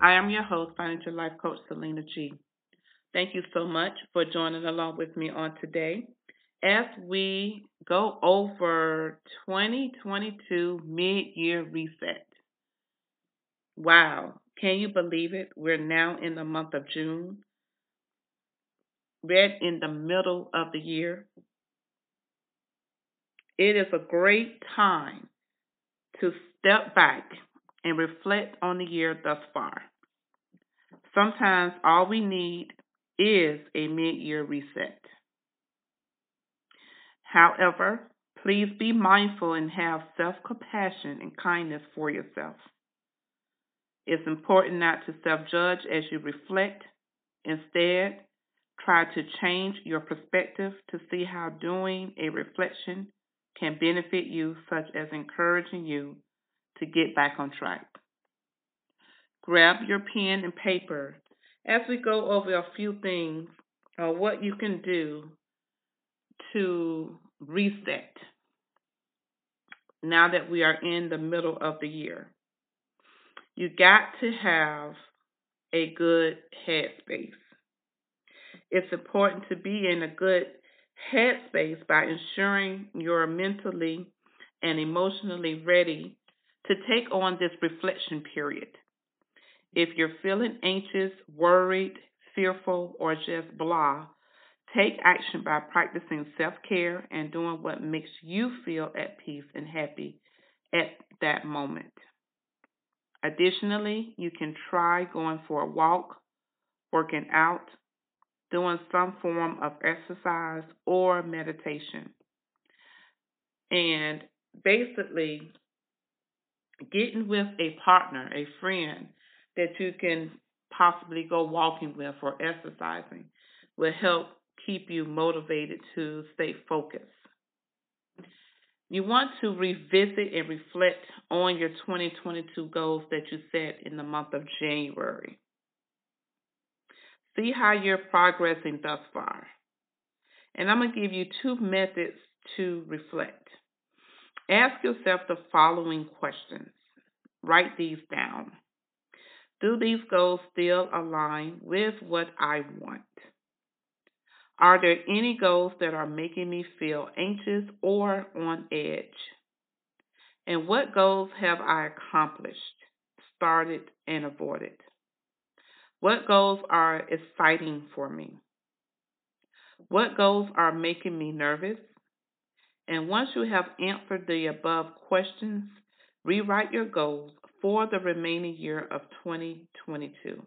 I am your host, Financial Life Coach Selena G. Thank you so much for joining along with me on today as we go over 2022 mid year reset. Wow, can you believe it? We're now in the month of June. We're in the middle of the year. It is a great time to step back and reflect on the year thus far. Sometimes all we need is a mid year reset. However, please be mindful and have self compassion and kindness for yourself. It's important not to self judge as you reflect. Instead, try to change your perspective to see how doing a reflection can benefit you, such as encouraging you to get back on track. Grab your pen and paper as we go over a few things uh, what you can do to reset now that we are in the middle of the year. You got to have a good headspace. It's important to be in a good headspace by ensuring you're mentally and emotionally ready to take on this reflection period. If you're feeling anxious, worried, fearful, or just blah, Take action by practicing self care and doing what makes you feel at peace and happy at that moment. Additionally, you can try going for a walk, working out, doing some form of exercise or meditation. And basically, getting with a partner, a friend that you can possibly go walking with or exercising will help keep you motivated to stay focused. You want to revisit and reflect on your 2022 goals that you set in the month of January. See how you're progressing thus far. And I'm going to give you two methods to reflect. Ask yourself the following questions. Write these down. Do these goals still align with what I want? Are there any goals that are making me feel anxious or on edge? And what goals have I accomplished, started, and avoided? What goals are exciting for me? What goals are making me nervous? And once you have answered the above questions, rewrite your goals for the remaining year of 2022.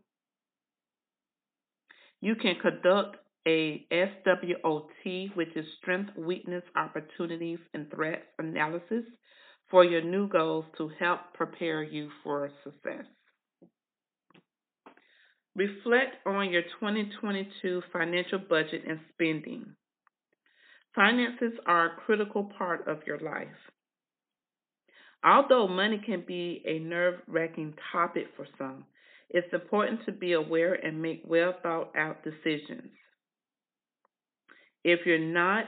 You can conduct a SWOT, which is Strength, Weakness, Opportunities, and Threats Analysis for your new goals to help prepare you for success. Reflect on your 2022 financial budget and spending. Finances are a critical part of your life. Although money can be a nerve wracking topic for some, it's important to be aware and make well thought out decisions. If you're not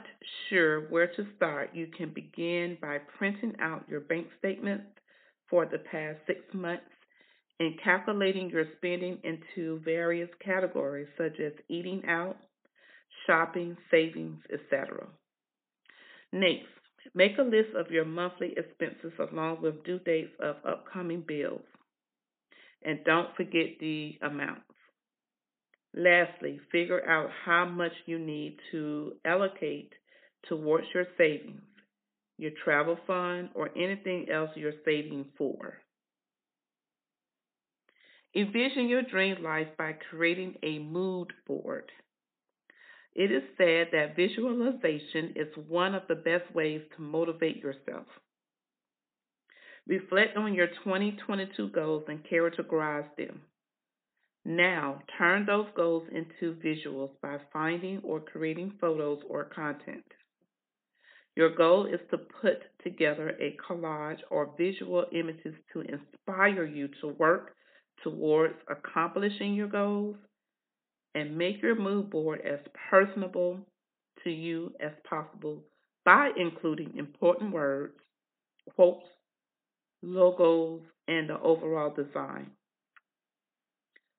sure where to start, you can begin by printing out your bank statements for the past six months and calculating your spending into various categories such as eating out, shopping, savings, etc. Next, make a list of your monthly expenses along with due dates of upcoming bills. And don't forget the amounts. Lastly, figure out how much you need to allocate towards your savings, your travel fund, or anything else you're saving for. Envision your dream life by creating a mood board. It is said that visualization is one of the best ways to motivate yourself. Reflect on your 2022 goals and categorize them. Now, turn those goals into visuals by finding or creating photos or content. Your goal is to put together a collage or visual images to inspire you to work towards accomplishing your goals and make your mood board as personable to you as possible by including important words, quotes, logos, and the overall design.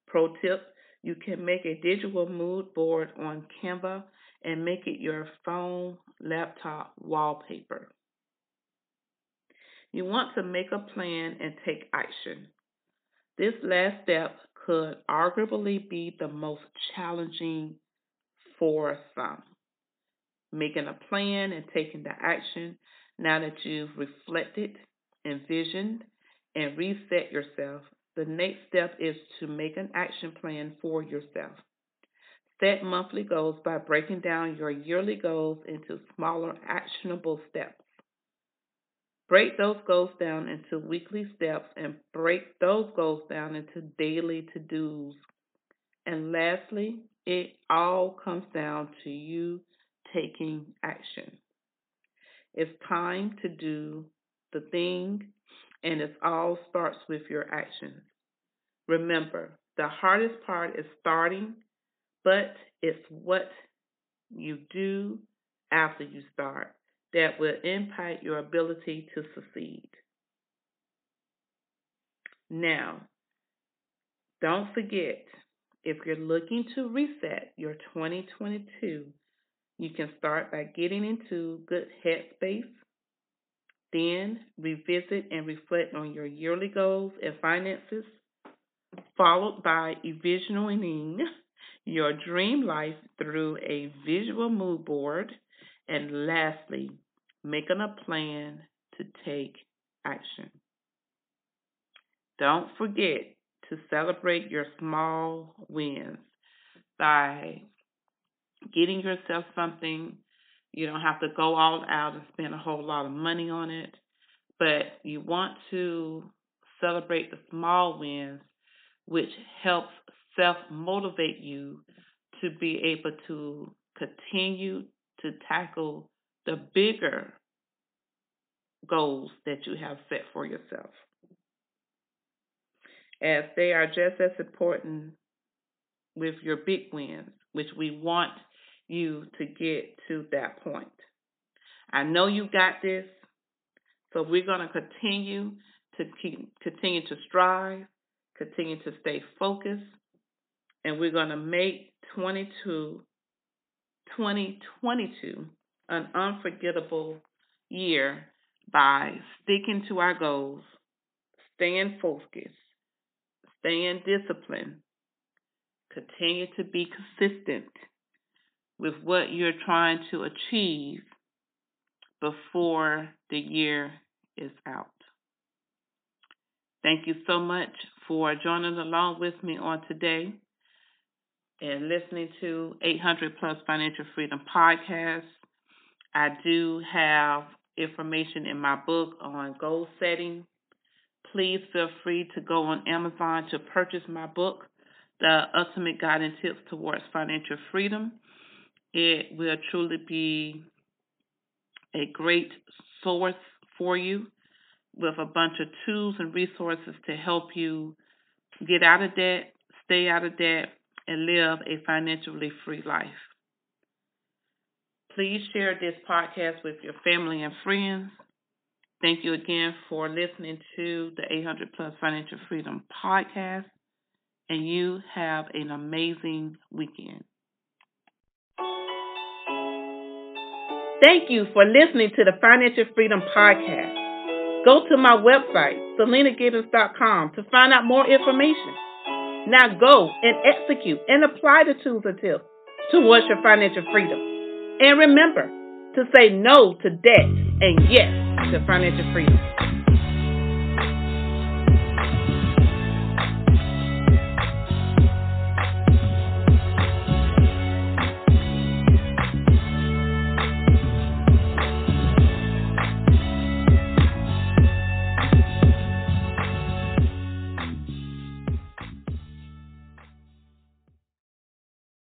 Pro tip you can make a digital mood board on Canva and make it your phone, laptop wallpaper. You want to make a plan and take action. This last step could arguably be the most challenging for some. Making a plan and taking the action now that you've reflected, envisioned, and reset yourself, the next step is to make an action plan for yourself. Set monthly goals by breaking down your yearly goals into smaller, actionable steps. Break those goals down into weekly steps and break those goals down into daily to dos. And lastly, it all comes down to you taking action. It's time to do the thing, and it all starts with your actions. Remember, the hardest part is starting, but it's what you do after you start that will impact your ability to succeed. Now, don't forget, if you're looking to reset your 2022, you can start by getting into good headspace. Then revisit and reflect on your yearly goals and finances, followed by envisioning your dream life through a visual mood board. And lastly, making a plan to take action. Don't forget to celebrate your small wins by getting yourself something. You don't have to go all out and spend a whole lot of money on it, but you want to celebrate the small wins, which helps self motivate you to be able to continue to tackle the bigger goals that you have set for yourself. As they are just as important with your big wins, which we want you to get to that point. I know you got this, so we're going to continue to keep, continue to strive, continue to stay focused, and we're going to make 22, 2022 an unforgettable year by sticking to our goals, staying focused, staying disciplined, continue to be consistent with what you're trying to achieve before the year is out. Thank you so much for joining along with me on today and listening to 800 Plus Financial Freedom Podcast. I do have information in my book on goal setting. Please feel free to go on Amazon to purchase my book, The Ultimate Guide and Tips Towards Financial Freedom. It will truly be a great source for you with a bunch of tools and resources to help you get out of debt, stay out of debt, and live a financially free life. Please share this podcast with your family and friends. Thank you again for listening to the 800 Plus Financial Freedom podcast, and you have an amazing weekend. Thank you for listening to the Financial Freedom Podcast. Go to my website, selenagibbons.com, to find out more information. Now go and execute and apply the tools and tips towards your financial freedom. And remember to say no to debt and yes to financial freedom.